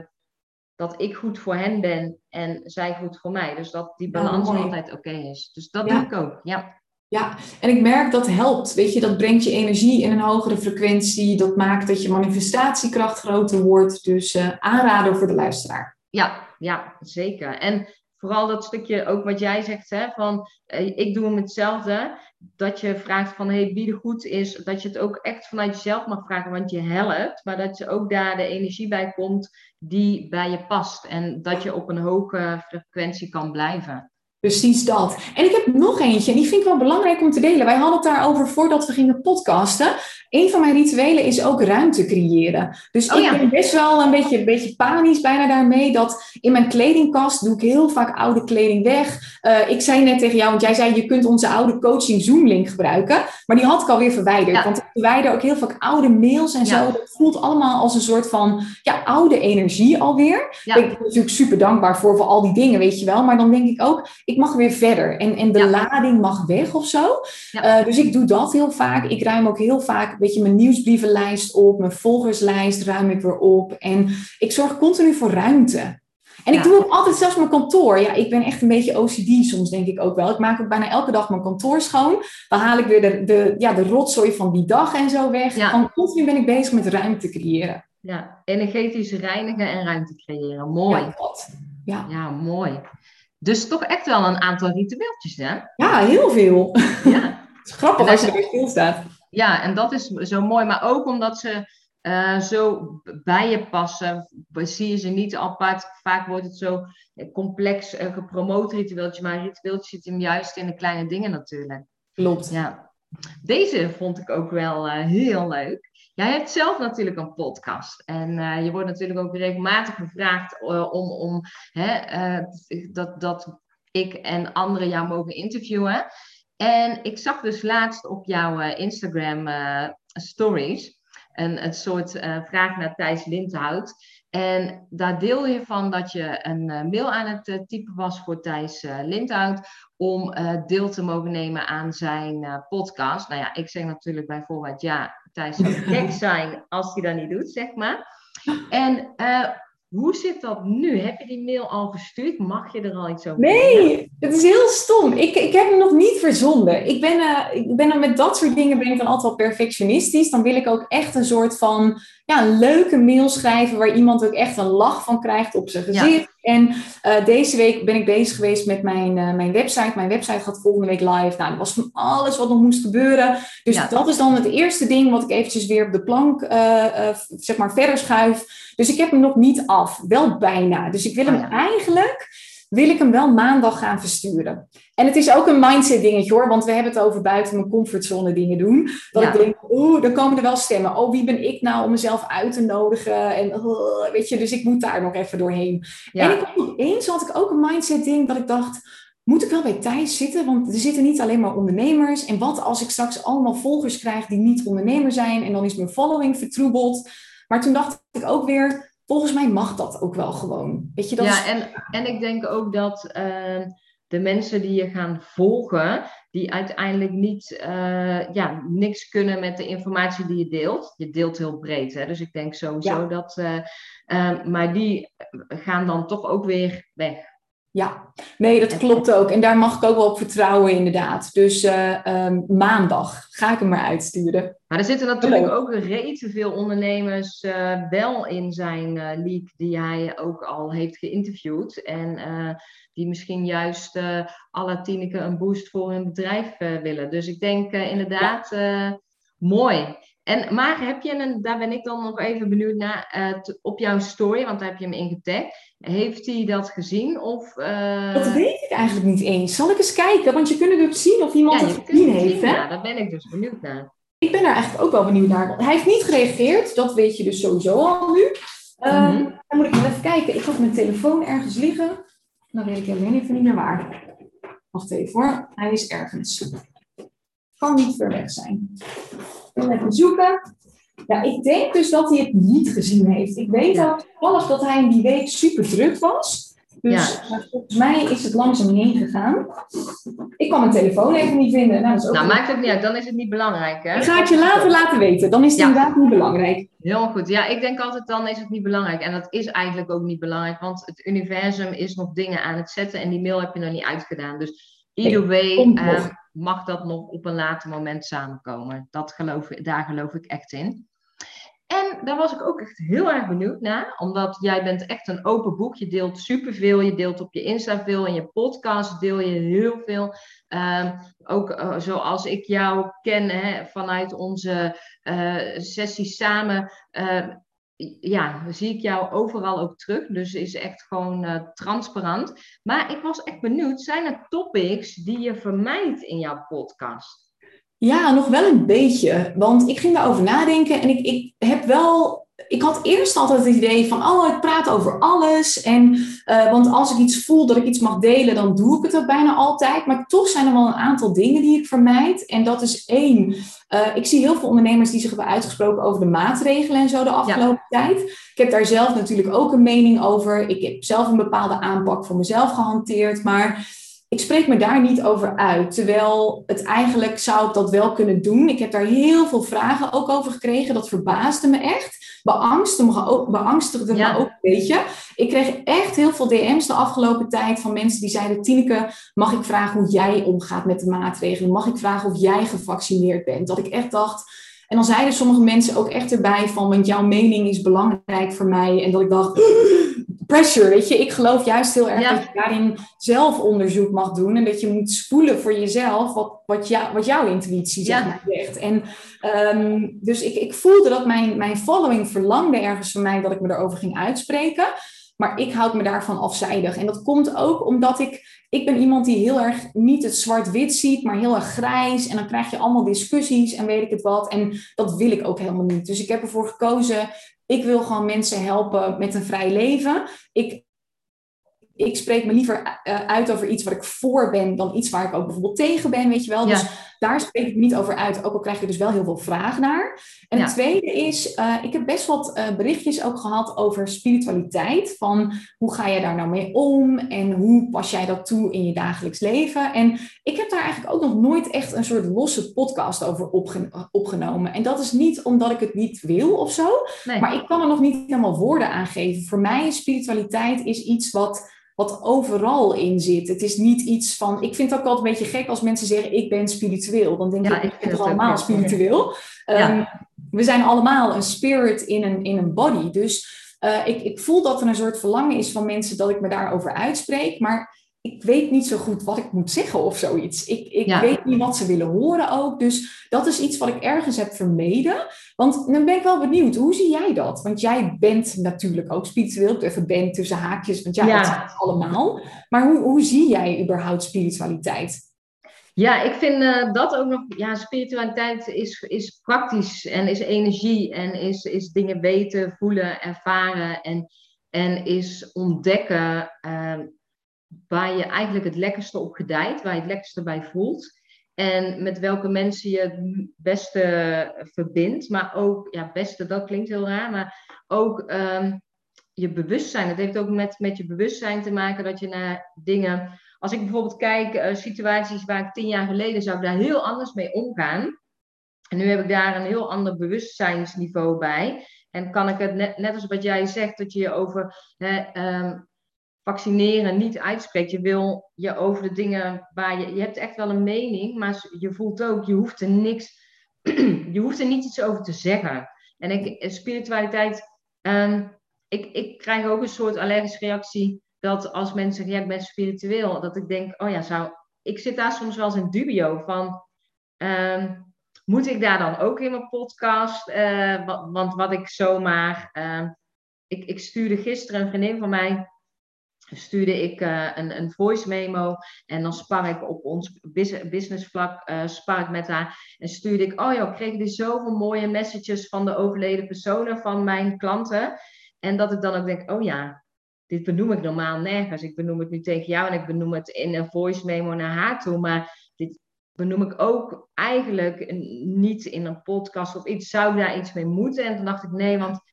dat ik goed voor hen ben en zij goed voor mij. Dus dat die balans ja, altijd oké okay is. Dus dat ja. doe ik ook. Ja. Ja, en ik merk dat helpt. Weet je, dat brengt je energie in een hogere frequentie. Dat maakt dat je manifestatiekracht groter wordt. Dus uh, aanrader voor de luisteraar. Ja, ja, zeker. En vooral dat stukje, ook wat jij zegt, hè, van eh, ik doe hem hetzelfde. Dat je vraagt van hey, wie er goed is, dat je het ook echt vanuit jezelf mag vragen, want je helpt. Maar dat je ook daar de energie bij komt die bij je past. En dat je op een hoge frequentie kan blijven. Precies dat. En ik heb nog eentje, en die vind ik wel belangrijk om te delen. Wij hadden het daarover voordat we gingen podcasten. Een van mijn rituelen is ook ruimte creëren. Dus oh ik ben best wel een beetje, een beetje panisch bijna daarmee. Dat in mijn kledingkast doe ik heel vaak oude kleding weg. Uh, ik zei net tegen jou, want jij zei je kunt onze oude coaching Zoom link gebruiken. Maar die had ik alweer verwijderd. Want ik verwijder ook heel vaak oude mails en zo. Dat voelt allemaal als een soort van ja, oude energie alweer. Ja. Ik ben natuurlijk super dankbaar voor, voor al die dingen, weet je wel. Maar dan denk ik ook, ik mag weer verder. En, en de lading mag weg of zo. Uh, dus ik doe dat heel vaak. Ik ruim ook heel vaak weet je, mijn nieuwsbrievenlijst op, mijn volgerslijst ruim ik weer op. En ik zorg continu voor ruimte. En ik doe ook altijd zelfs mijn kantoor. Ja, ik ben echt een beetje OCD soms, denk ik ook wel. Ik maak ook bijna elke dag mijn kantoor schoon. Dan haal ik weer de, de, ja, de rotzooi van die dag en zo weg. Ja. Dan continu ben ik bezig met ruimte creëren. Ja, energetisch reinigen en ruimte creëren. Mooi. Ja, ja. ja, mooi. Dus toch echt wel een aantal ritueeltjes, hè? Ja, heel veel. Ja. Het is grappig als je er stil staat. Ja, en dat is zo mooi. Maar ook omdat ze uh, zo bij je passen, zie je ze niet apart. Vaak wordt het zo complex uh, gepromoot ritueeltje, maar ritueeltje zit hem juist in de kleine dingen natuurlijk. Klopt. Ja. Deze vond ik ook wel uh, heel leuk. Jij hebt zelf natuurlijk een podcast. En uh, je wordt natuurlijk ook regelmatig gevraagd om, om hè, dat, dat ik en anderen jou mogen interviewen. En ik zag dus laatst op jouw Instagram stories een, een soort vraag naar Thijs Lindhout. En daar deel je van dat je een mail aan het typen was voor Thijs Lindhout om deel te mogen nemen aan zijn podcast. Nou ja, ik zeg natuurlijk bij voorbaat ja, Thijs zou gek zijn als hij dat niet doet, zeg maar. En hoe zit dat nu? Heb je die mail al verstuurd? Mag je er al iets over Nee, het is heel stom. Ik, ik heb hem nog niet verzonden. Ik ben, uh, ik ben dan met dat soort dingen ben ik dan altijd wel perfectionistisch. Dan wil ik ook echt een soort van ja, een leuke mail schrijven waar iemand ook echt een lach van krijgt op zijn gezicht. En uh, deze week ben ik bezig geweest met mijn, uh, mijn website. Mijn website gaat volgende week live. Nou, dat was van alles wat nog moest gebeuren. Dus dat is dan het eerste ding wat ik eventjes weer op de plank uh, zeg maar verder schuif. Dus ik heb hem nog niet af. Wel bijna. Dus ik wil hem oh eigenlijk wil ik hem wel maandag gaan versturen. En het is ook een mindset dingetje hoor, want we hebben het over buiten mijn comfortzone dingen doen. Dat ik denk, oeh, dan komen er wel stemmen. Oh, wie ben ik nou om mezelf uit te nodigen? En uh, weet je, dus ik moet daar nog even doorheen. En ik eens had ik ook een mindset ding dat ik dacht, moet ik wel bij Thijs zitten? Want er zitten niet alleen maar ondernemers. En wat als ik straks allemaal volgers krijg die niet ondernemer zijn en dan is mijn following vertroebeld. Maar toen dacht ik ook weer, volgens mij mag dat ook wel gewoon. Weet je, dat ja, en, en ik denk ook dat uh, de mensen die je gaan volgen, die uiteindelijk niet, uh, ja, niks kunnen met de informatie die je deelt. Je deelt heel breed, hè? dus ik denk sowieso dat, uh, maar die gaan dan toch ook weer weg. Ja, nee, dat klopt ook. En daar mag ik ook wel op vertrouwen, inderdaad. Dus uh, maandag ga ik hem maar uitsturen. Maar er zitten natuurlijk ook rete veel ondernemers uh, wel in zijn uh, league die hij ook al heeft geïnterviewd. En die misschien juist alle Tineke een boost voor hun bedrijf willen. Dus ik denk inderdaad, ja. mooi. En, maar heb je een, daar ben ik dan nog even benieuwd naar, uh, op jouw story, want daar heb je hem in getagd. Heeft hij dat gezien? Of, uh... Dat weet ik eigenlijk niet eens. Zal ik eens kijken? Want je kunt natuurlijk zien of iemand ja, het gezien heeft. Hè? Ja, daar ben ik dus benieuwd naar. Ik ben daar eigenlijk ook wel benieuwd naar. Hij heeft niet gereageerd, dat weet je dus sowieso al nu. Mm -hmm. dan moet ik even kijken. Ik had mijn telefoon ergens liggen. Dan weet ik helemaal even niet meer waar. Wacht even hoor. Hij is ergens. Kan niet ver weg zijn even zoeken. Ja, ik denk dus dat hij het niet gezien heeft. Ik weet ja. toevallig dat hij in die week super druk was. Dus ja. volgens mij is het langzaam heen gegaan. Ik kan mijn telefoon even niet vinden. Nou, dat is ook nou maakt het niet uit. Dan is het niet belangrijk. Hè? Ik ga het je later laten weten. Dan is het inderdaad niet belangrijk. Heel goed. Ja, ik denk altijd dan is het niet belangrijk. En dat is eigenlijk ook niet belangrijk. Want het universum is nog dingen aan het zetten. En die mail heb je nog niet uitgedaan. Dus either way mag dat nog op een later moment samenkomen. Dat geloof, daar geloof ik echt in. En daar was ik ook echt heel erg benieuwd naar, omdat jij bent echt een open boek. Je deelt superveel, je deelt op je Insta veel, in je podcast deel je heel veel. Ehm, ook uh, zoals ik jou ken hè, vanuit onze uh, sessies samen, uh, ja, zie ik jou overal ook terug. Dus is echt gewoon transparant. Maar ik was echt benieuwd, zijn er topics die je vermijdt in jouw podcast? Ja, nog wel een beetje. Want ik ging daarover nadenken en ik, ik heb wel. Ik had eerst altijd het idee van, oh, ik praat over alles. En, uh, want als ik iets voel dat ik iets mag delen, dan doe ik het ook bijna altijd. Maar toch zijn er wel een aantal dingen die ik vermijd. En dat is één, uh, ik zie heel veel ondernemers die zich hebben uitgesproken over de maatregelen en zo de afgelopen tijd. Ik heb daar zelf natuurlijk ook een mening over. Ik heb zelf een bepaalde aanpak voor mezelf gehanteerd. Maar ik spreek me daar niet over uit. Terwijl het eigenlijk zou ik dat wel kunnen doen. Ik heb daar heel veel vragen ook over gekregen. Dat verbaasde me echt. Beangstigde me ook, beangstigde me ook een beetje. Ik kreeg echt heel veel DM's de afgelopen tijd van mensen die zeiden: Tineke, mag ik vragen hoe jij omgaat met de maatregelen? Mag ik vragen of jij gevaccineerd bent? Dat ik echt dacht. En dan zeiden sommige mensen ook echt erbij van, want jouw mening is belangrijk voor mij. En dat ik dacht, pressure, weet je. Ik geloof juist heel erg dat je daarin zelf onderzoek mag doen. En dat je moet spoelen voor jezelf wat, wat, jou, wat jouw intuïtie zeg maar, zegt. En um, dus ik, ik voelde dat mijn, mijn following verlangde ergens van mij dat ik me erover ging uitspreken. Maar ik houd me daarvan afzijdig. En dat komt ook omdat ik, ik ben iemand die heel erg niet het zwart-wit ziet, maar heel erg grijs. En dan krijg je allemaal discussies en weet ik het wat. En dat wil ik ook helemaal niet. Dus ik heb ervoor gekozen, ik wil gewoon mensen helpen met een vrij leven. Ik, ik spreek me liever eh, uit over iets waar ik voor ben dan iets waar ik ook bijvoorbeeld tegen ben, weet je wel. Dus daar spreek ik niet over uit, ook al krijg je dus wel heel veel vraag naar. En het tweede is, uh, ik heb best wat uh, berichtjes ook gehad over spiritualiteit. Van hoe ga je daar nou mee om en hoe pas jij dat toe in je dagelijks leven? En ik heb daar eigenlijk ook nog nooit echt een soort losse podcast over opgenomen. En dat is niet omdat ik het niet wil of zo, maar ik kan er nog niet helemaal woorden aan geven. Voor mij is spiritualiteit is iets wat wat overal in zit. Het is niet iets van. Ik vind het ook altijd een beetje gek als mensen zeggen: Ik ben spiritueel. Dan denk ja, ik: Ik ben allemaal spiritueel. Um, we zijn allemaal een spirit in een, in een body. Dus uh, ik, ik voel dat er een soort verlangen is van mensen dat ik me daarover uitspreek. Maar ik weet niet zo goed wat ik moet zeggen of zoiets. Ik, ik weet niet wat ze willen horen ook. Dus dat is iets wat ik ergens heb vermeden. Want dan ben ik wel benieuwd, hoe zie jij dat? Want jij bent natuurlijk ook spiritueel. Even ben tussen haakjes, want jij ja. het allemaal. Maar hoe, hoe zie jij überhaupt spiritualiteit? Ja, ik vind uh, dat ook nog. Ja, spiritualiteit is, is praktisch en is energie en is, is dingen weten, voelen, ervaren en, en is ontdekken. Uh, waar je eigenlijk het lekkerste op gedijt, waar je het lekkerste bij voelt. En met welke mensen je het beste verbindt. Maar ook, ja, beste, dat klinkt heel raar, maar ook um, je bewustzijn. Het heeft ook met, met je bewustzijn te maken dat je naar dingen. Als ik bijvoorbeeld kijk, uh, situaties waar ik tien jaar geleden zou ik daar heel anders mee omgaan. En nu heb ik daar een heel ander bewustzijnsniveau bij. En kan ik het net, net als wat jij zegt, dat je je over hè, um, vaccineren niet uitspreekt. Je wil je over de dingen waar je... Je hebt echt wel een mening, maar je voelt ook, je hoeft er niks... je hoeft er niet iets over te zeggen. En ik, spiritualiteit... Um, ik, ik krijg ook een soort allergische reactie dat als mensen zeggen, ja, ik ben spiritueel, dat ik denk, oh ja, zou... Ik zit daar soms wel eens in dubio van... Um, moet ik daar dan ook in mijn podcast? Uh, want wat ik zomaar... Uh, ik, ik stuurde gisteren een vriendin van mij stuurde ik uh, een, een voice memo en dan spar ik op ons business vlak uh, ik met haar en stuurde ik, oh ja, kreeg ik dus zoveel mooie messages van de overleden personen van mijn klanten en dat ik dan ook denk, oh ja, dit benoem ik normaal nergens. Ik benoem het nu tegen jou en ik benoem het in een voice memo naar haar toe, maar dit benoem ik ook eigenlijk niet in een podcast of iets. Zou daar iets mee moeten? En toen dacht ik, nee, want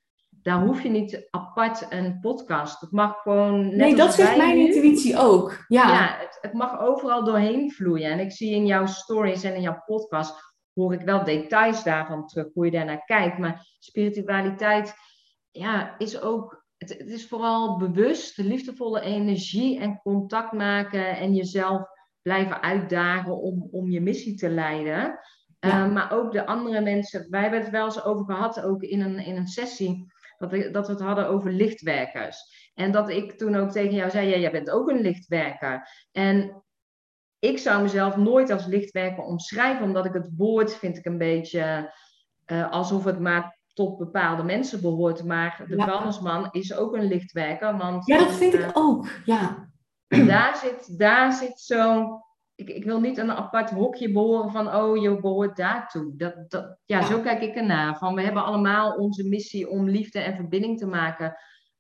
daar hoef je niet apart een podcast. Het mag gewoon. Net nee, dat zegt mijn intuïtie ook. Ja, ja het, het, mag overal doorheen vloeien. En ik zie in jouw stories en in jouw podcast. hoor ik wel details daarvan terug, hoe je daarnaar kijkt. Maar spiritualiteit ja, is ook. Het, het is vooral bewust, liefdevolle energie en contact maken en jezelf blijven uitdagen om, om je missie te leiden. Eh, maar ook de andere mensen. Wij hebben het wel eens over gehad, ook in een, in een sessie, dat, we, dat we het hadden over lichtwerkers. En dat ik toen ook tegen jou zei, ja, jij bent ook een lichtwerker. En ik zou mezelf nooit als lichtwerker omschrijven, omdat ik het woord vind ik een beetje uh, alsof het maar tot bepaalde mensen behoort. Maar de ja. is ook een lichtwerker. Want, ja, dat vind ik eh, ook. Ja. Daar zit, daar zit zo'n. Ik, ik wil niet een apart hokje behoren van, oh, je behoort daartoe. Dat, dat, ja, zo kijk ik ernaar. Van, we hebben allemaal onze missie om liefde en verbinding te maken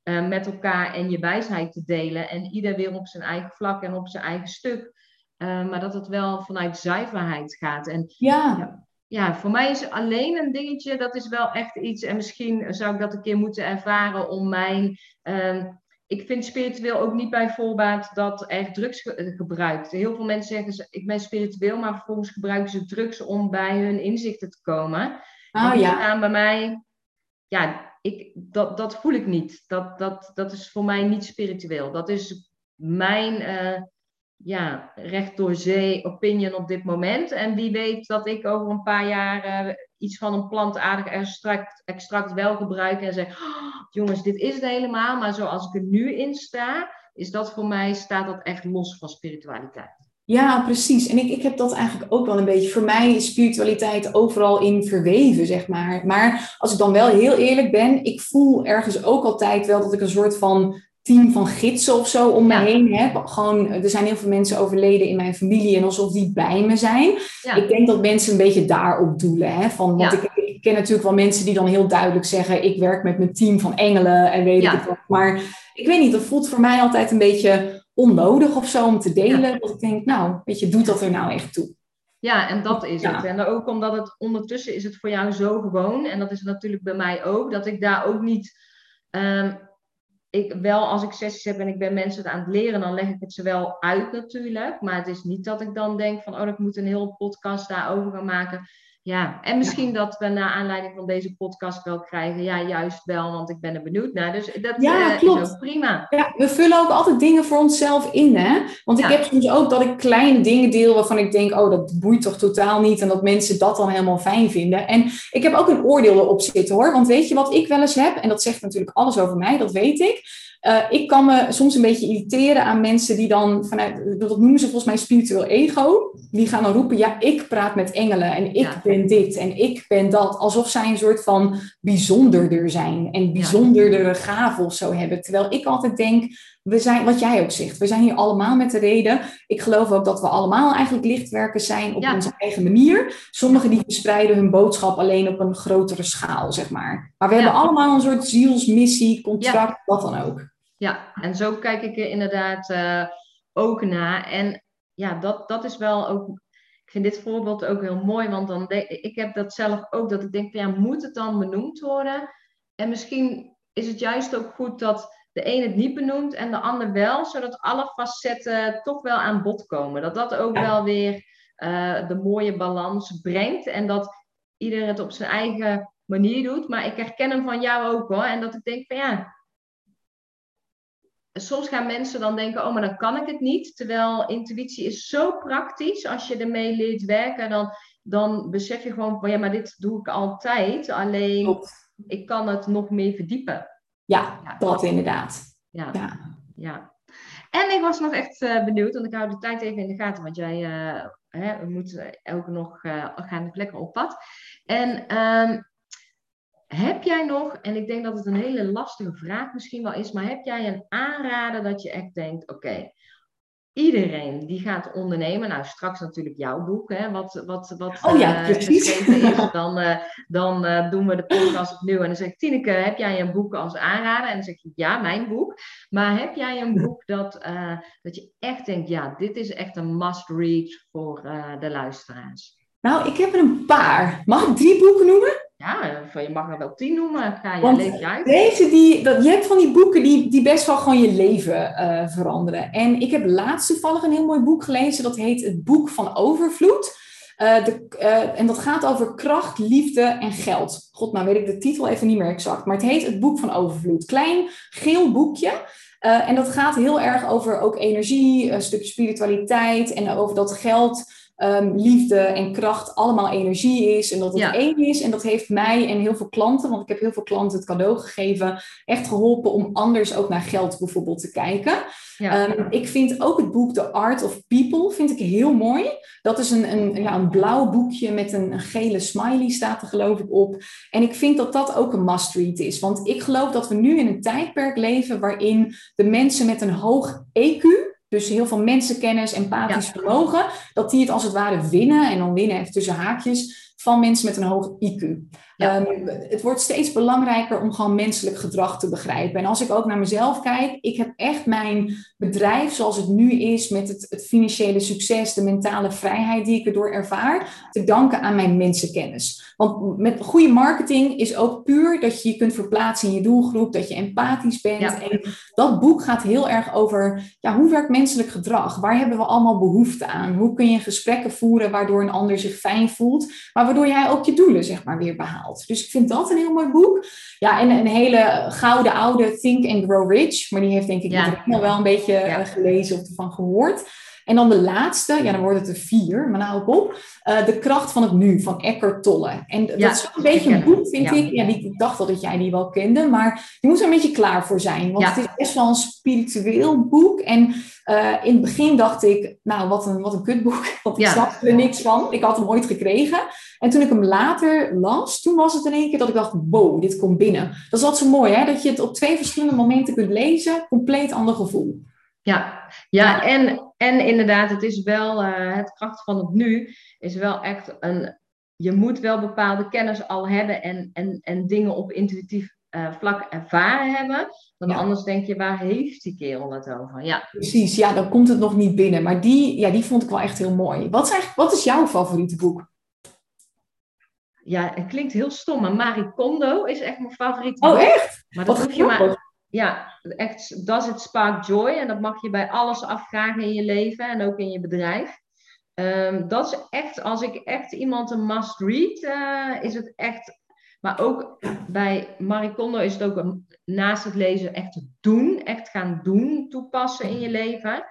uh, met elkaar en je wijsheid te delen. En ieder weer op zijn eigen vlak en op zijn eigen stuk. Uh, maar dat het wel vanuit zuiverheid gaat. En, ja. ja ja, voor mij is alleen een dingetje, dat is wel echt iets. En misschien zou ik dat een keer moeten ervaren om mijn. Uh, ik vind spiritueel ook niet bij voorbaat dat er drugs ge gebruikt. Heel veel mensen zeggen, ik ben spiritueel, maar vervolgens gebruiken ze drugs om bij hun inzichten te komen. Oh en ja. bij mij, ja, ik, dat, dat voel ik niet. Dat, dat, dat is voor mij niet spiritueel. Dat is mijn. Uh, ja, recht door zee opinion op dit moment. En wie weet dat ik over een paar jaar uh, iets van een plantaardig extract, extract wel gebruik en zeg, oh, jongens, dit is het helemaal. Maar zoals ik er nu in sta, is dat voor mij, staat dat echt los van spiritualiteit. Ja, precies. En ik, ik heb dat eigenlijk ook wel een beetje. Voor mij is spiritualiteit overal in verweven, zeg maar. Maar als ik dan wel heel eerlijk ben, ik voel ergens ook altijd wel dat ik een soort van team van gidsen of zo om me heen heb. Gewoon, er zijn heel veel mensen overleden in mijn familie en alsof die bij me zijn. Ik denk dat mensen een beetje daarop doelen. Hè? Van, want ik, ik, ken natuurlijk wel mensen die dan heel duidelijk zeggen: ik werk met mijn team van engelen en weet ik het wat. Maar ik weet niet, dat voelt voor mij altijd een beetje onnodig of zo om te delen. Dat ik denk, nou, weet je, doet dat er nou echt toe? Ja, en dat is het. En ook omdat het ondertussen is het voor jou zo gewoon. En dat is natuurlijk bij mij ook. Dat ik daar ook niet. Ehm, ik wel als ik sessies heb en ik ben mensen aan het leren, dan leg ik het ze wel uit natuurlijk. Maar het is niet dat ik dan denk van, oh, ik moet een hele podcast daarover gaan maken. Ja, en misschien dat we na aanleiding van deze podcast wel krijgen. Ja, juist wel, want ik ben er benieuwd naar. Dus dat ja, uh, klopt. is ook prima. Ja, we vullen ook altijd dingen voor onszelf in, hè? Want ik heb soms ook dat ik kleine dingen deel waarvan ik denk, oh, dat boeit toch totaal niet. En dat mensen dat dan helemaal fijn vinden. En ik heb ook een oordeel erop zitten, hoor. Want weet je wat ik wel eens heb? En dat zegt natuurlijk alles over mij, dat weet ik. Uh, ik kan me soms een beetje irriteren aan mensen die dan vanuit, dat noemen ze volgens mij spiritueel ego, die gaan dan roepen, ja, ik praat met engelen en ik ben dit en ik ben dat, alsof zij een soort van bijzonderder zijn en bijzonderdere gaven of zo hebben. Terwijl ik altijd denk, we zijn, wat jij ook zegt, we zijn hier allemaal met de reden. Ik geloof ook dat we allemaal eigenlijk lichtwerkers zijn op onze eigen manier. Sommigen die verspreiden hun boodschap alleen op een grotere schaal, zeg maar. Maar we hebben allemaal een soort zielsmissie, contract, wat dan ook. Ja, en zo kijk ik er inderdaad uh, ook naar. En ja, dat, dat is wel ook. Ik vind dit voorbeeld ook heel mooi, want dan denk, ik heb dat zelf ook, dat ik denk, ja, moet het dan benoemd worden? En misschien is het juist ook goed dat de een het niet benoemt en de ander wel, zodat alle facetten toch wel aan bod komen. Dat dat ook wel weer uh, de mooie balans brengt en dat ieder het op zijn eigen manier doet. Maar ik herken hem van jou ook hoor. En dat ik denk van ja, soms gaan mensen dan denken, oh, maar dan kan ik het niet. Terwijl intuïtie is zo praktisch. Als je ermee leert werken, dan, dan besef je gewoon van, ja, maar dit doe ik altijd. Alleen, ik kan het nog meer verdiepen. Ja, ja dat inderdaad. Ja. ja. ja. En ik was nog echt uh, benieuwd, want ik hou de tijd even in de gaten, want jij uh, hè, we moeten ook nog uh, gaan lekker op pad. En um, heb jij nog, en ik denk dat het een hele lastige vraag misschien wel is, maar heb jij een aanrader dat je echt denkt, oké, iedereen die gaat ondernemen, nou straks natuurlijk jouw boek, hè, wat, wat, wat oh ja, uh, geschreven is, dan, uh, dan uh, doen we de podcast opnieuw en dan zeg ik, Tineke, heb jij een boek als aanrader? En dan zeg ik, ja, mijn boek. Maar heb jij een boek dat, dat je echt denkt, ja, dit is echt een must-read voor de luisteraars? Nou, ik heb er een paar. Mag ik drie boeken noemen? Ja, je mag er wel tien noemen. Ga je Want leef uit. Deze, die, dat, je hebt van die boeken die, die best wel gewoon je leven uh, veranderen. En ik heb laatst toevallig een heel mooi boek gelezen. Dat heet Het Boek van Overvloed. Uh, de, uh, en dat gaat over kracht, liefde en geld. God, nou weet ik de titel even niet meer exact. Maar het heet Het Boek van Overvloed. Klein geel boekje. En dat gaat heel erg over ook energie, een stukje spiritualiteit en over dat geld um, liefde en kracht allemaal energie is en dat het één is. En dat heeft mij en heel veel klanten, want ik heb heel veel klanten het cadeau gegeven, echt geholpen om anders ook naar geld bijvoorbeeld te kijken. Ehm, ik vind ook het boek The Art of People vind ik heel mooi. Dat is een, een, ja, een blauw boekje met een, een gele smiley staat er geloof ik op. En ik vind dat dat ook een must-read is. Want ik geloof dat we nu in een tijdperk leven waarin de mensen met een hoog EQ, dus heel veel mensenkennis, empathisch vermogen, dat die het als het ware winnen. En dan winnen even tussen haakjes van mensen met een hoog IQ. Ehm, het wordt steeds belangrijker om gewoon menselijk gedrag te begrijpen. En als ik ook naar mezelf kijk, ik heb echt mijn bedrijf zoals het nu is, met het, het financiële succes, de mentale vrijheid die ik erdoor ervaar, te danken aan mijn mensenkennis. Want met goede marketing is ook puur dat je je kunt verplaatsen in je doelgroep, dat je empathisch bent. En dat boek gaat heel erg over ja, hoe werkt menselijk gedrag? Waar hebben we allemaal behoefte aan? Hoe kun je gesprekken voeren waardoor een ander zich fijn voelt, maar waardoor jij ook je doelen zeg maar weer behaalt? Dus ik vind dat een heel mooi boek. Ja, en een hele gouden oude Think and Grow Rich. Maar die heeft denk ik ja. wel een beetje eh, gelezen of ervan gehoord. En dan de laatste, ja, dan wordt het er vier, maar nou ook op. Uh, de kracht van het nu, van Eckhart Tolle. En dat is een beetje een boek, vind ik. Ja, die, ik dacht al dat jij die wel kende, maar je moet er een beetje klaar voor zijn. Want het is best wel een spiritueel boek. En uh, in het begin dacht ik, nou, wat een, wat een kutboek. Want ik snapte er niks van. Ik had hem ooit gekregen. En toen ik hem later las, toen was het in één keer dat ik dacht, wow, dit komt binnen. Dat is altijd zo mooi, hè? Dat je het op twee verschillende momenten kunt lezen. Compleet ander gevoel. Ja, ja en, en inderdaad, het is wel, uh, het kracht van het nu is wel echt een, je moet wel bepaalde kennis al hebben en, en, en dingen op intuïtief uh, vlak ervaren hebben. Want anders denk je, waar heeft die kerel het over? Ja. Precies, ja, dan komt het nog niet binnen. Maar die, ja, die vond ik wel echt heel mooi. Wat is, eigenlijk, wat is jouw favoriete boek? Ja, het klinkt heel stom, maar Marie Kondo is echt mijn favoriete oh, boek. Oh, echt? Maar dat hoef je maar ja, echt, does it spark joy? En dat mag je bij alles afvragen in je leven en ook in je bedrijf. Um, dat is echt, als ik echt iemand een must read, uh, is het echt. Maar ook bij Marie Kondo is het ook een, naast het lezen echt doen, echt gaan doen, toepassen in je leven.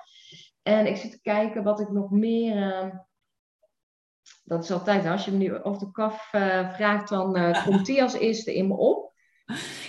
En ik zit te kijken wat ik nog meer. Uh, dat is altijd, als je me nu over de kaf uh, vraagt, dan uh, komt die als eerste in me op.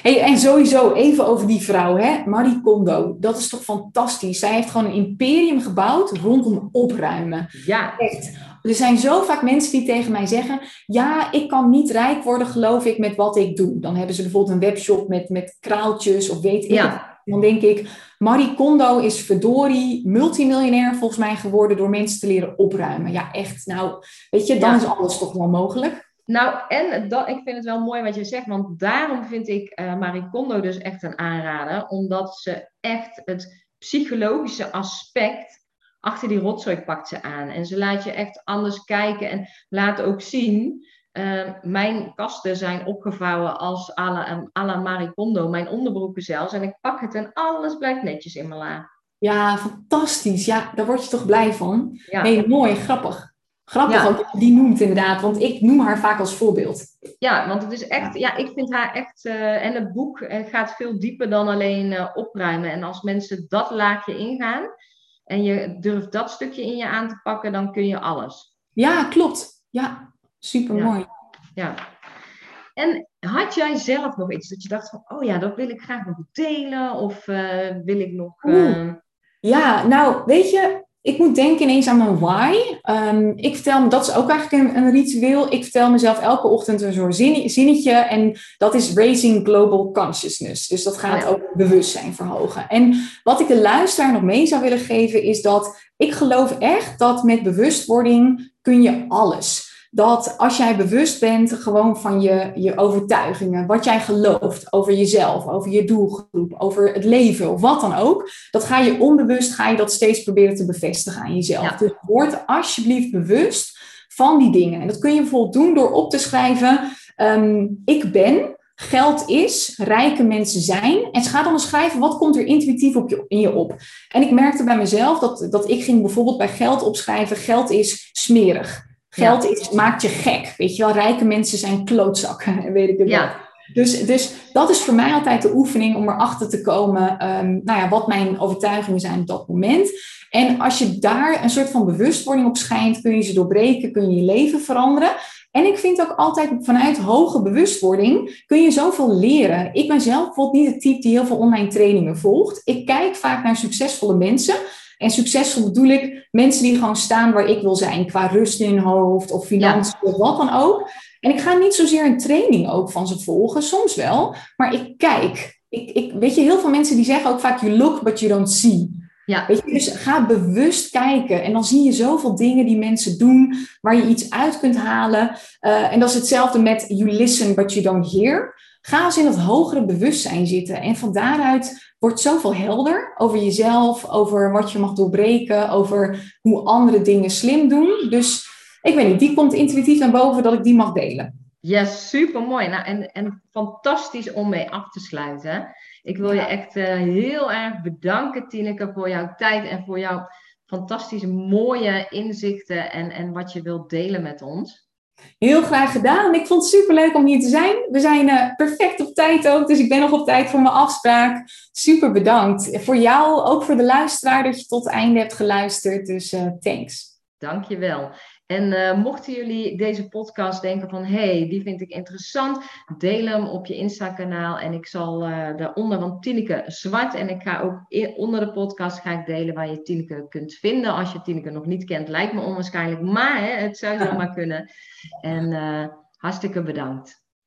Hey, en sowieso even over die vrouw, hè? Marie Kondo. Dat is toch fantastisch. Zij heeft gewoon een imperium gebouwd rondom opruimen. Ja. Echt. Er zijn zo vaak mensen die tegen mij zeggen: Ja, ik kan niet rijk worden, geloof ik, met wat ik doe. Dan hebben ze bijvoorbeeld een webshop met, met kraaltjes of weet ik ja. Dan denk ik: Marie Kondo is verdorie multimiljonair volgens mij geworden door mensen te leren opruimen. Ja, echt. Nou, weet je, dan is alles toch wel mogelijk. Nou, en dat, ik vind het wel mooi wat je zegt, want daarom vind ik uh, Marie Kondo dus echt een aanrader, omdat ze echt het psychologische aspect achter die rotzooi pakt ze aan. En ze laat je echt anders kijken en laat ook zien, uh, mijn kasten zijn opgevouwen als à la, à la Marie Kondo, mijn onderbroeken zelfs, en ik pak het en alles blijft netjes in mijn la. Ja, fantastisch. Ja, daar word je toch blij van. Ja. Nee, mooi, grappig. Grappig ja. ook die noemt inderdaad, want ik noem haar vaak als voorbeeld. Ja, want het is echt, ja, ik vind haar echt, uh, en het boek uh, gaat veel dieper dan alleen uh, opruimen. En als mensen dat laagje ingaan en je durft dat stukje in je aan te pakken, dan kun je alles. Ja, klopt. Ja, super mooi. Ja. En had jij zelf nog iets dat je dacht van, oh ja, dat wil ik graag nog delen of wil ik nog... Ja, nou, weet je, ik moet denken ineens aan mijn why. Um, ik vertel me, dat is ook eigenlijk een, een, ritueel. Ik vertel mezelf elke ochtend een soort zinnetje. En dat is Raising Global Consciousness. Dus dat gaat oh ook bewustzijn verhogen. En wat ik de luisteraar nog mee zou willen geven, is dat ik geloof echt dat met bewustwording kun je alles dat als jij bewust bent gewoon van je, je overtuigingen, wat jij gelooft over jezelf, over je doelgroep, over het leven of wat dan ook, dat ga je onbewust, ga je dat steeds proberen te bevestigen aan jezelf. Dus word alsjeblieft bewust van die dingen. En dat kun je bijvoorbeeld doen door op te schrijven, ehm, ik ben, geld is, rijke mensen zijn. En gaat dan schrijven, wat komt er intuïtief op je, in je op? En ik merkte bij mezelf dat, dat ik ging bijvoorbeeld bij geld opschrijven, geld is smerig. Geld is, maakt je gek. Weet je wel, rijke mensen zijn klootzakken, weet ik het ja. Dus, dus dat is voor mij altijd de oefening om erachter te komen, um, nou ja, wat mijn overtuigingen zijn op dat moment. En als je daar een soort van bewustwording op schijnt, kun je ze doorbreken, kun je je leven veranderen. En ik vind ook altijd vanuit hoge bewustwording kun je zoveel leren. Ik ben zelf bijvoorbeeld niet het type die heel veel online trainingen volgt. Ik kijk vaak naar succesvolle mensen. En succesvol bedoel ik mensen die gewoon staan waar ik wil zijn, qua rust in hoofd of financiën, of wat dan ook. En ik ga niet zozeer een training ook van ze volgen, soms wel, maar ik kijk. Ik, ik, weet je, heel veel mensen die zeggen ook vaak, you look but you don't see. Ja. Weet je, dus ga bewust kijken. En dan zie je zoveel dingen die mensen doen, waar je iets uit kunt halen. Uh, en dat is hetzelfde met you listen but you don't hear. Ga eens in dat hogere bewustzijn zitten. En van daaruit wordt zoveel helder over jezelf, over wat je mag doorbreken, over hoe andere dingen slim doen. Dus ik weet niet, die komt intuïtief naar boven dat ik die mag delen. Ja, super mooi. Nou, en, en fantastisch om mee af te sluiten. Ik wil je echt uh, heel erg bedanken, Tineke, voor jouw tijd en voor jouw fantastische mooie inzichten en, en wat je wilt delen met ons. Heel graag gedaan. Ik vond het super leuk om hier te zijn. We zijn uh, perfect op tijd ook, dus ik ben nog op tijd voor mijn afspraak. Super bedankt. Voor jou, ook voor de luisteraar, dat je tot het einde hebt geluisterd. Dus uh, thanks. Dankjewel. En uh, mochten jullie deze podcast denken van, hey, die vind ik interessant, deel hem op je Insta-kanaal en ik zal uh, daaronder, want Tineke zwart en ik ga ook onder de podcast ga ik delen waar je Tineke kunt vinden. Als je Tineke nog niet kent, lijkt me onwaarschijnlijk, maar hè, het zou zomaar kunnen. En uh, hartstikke bedankt.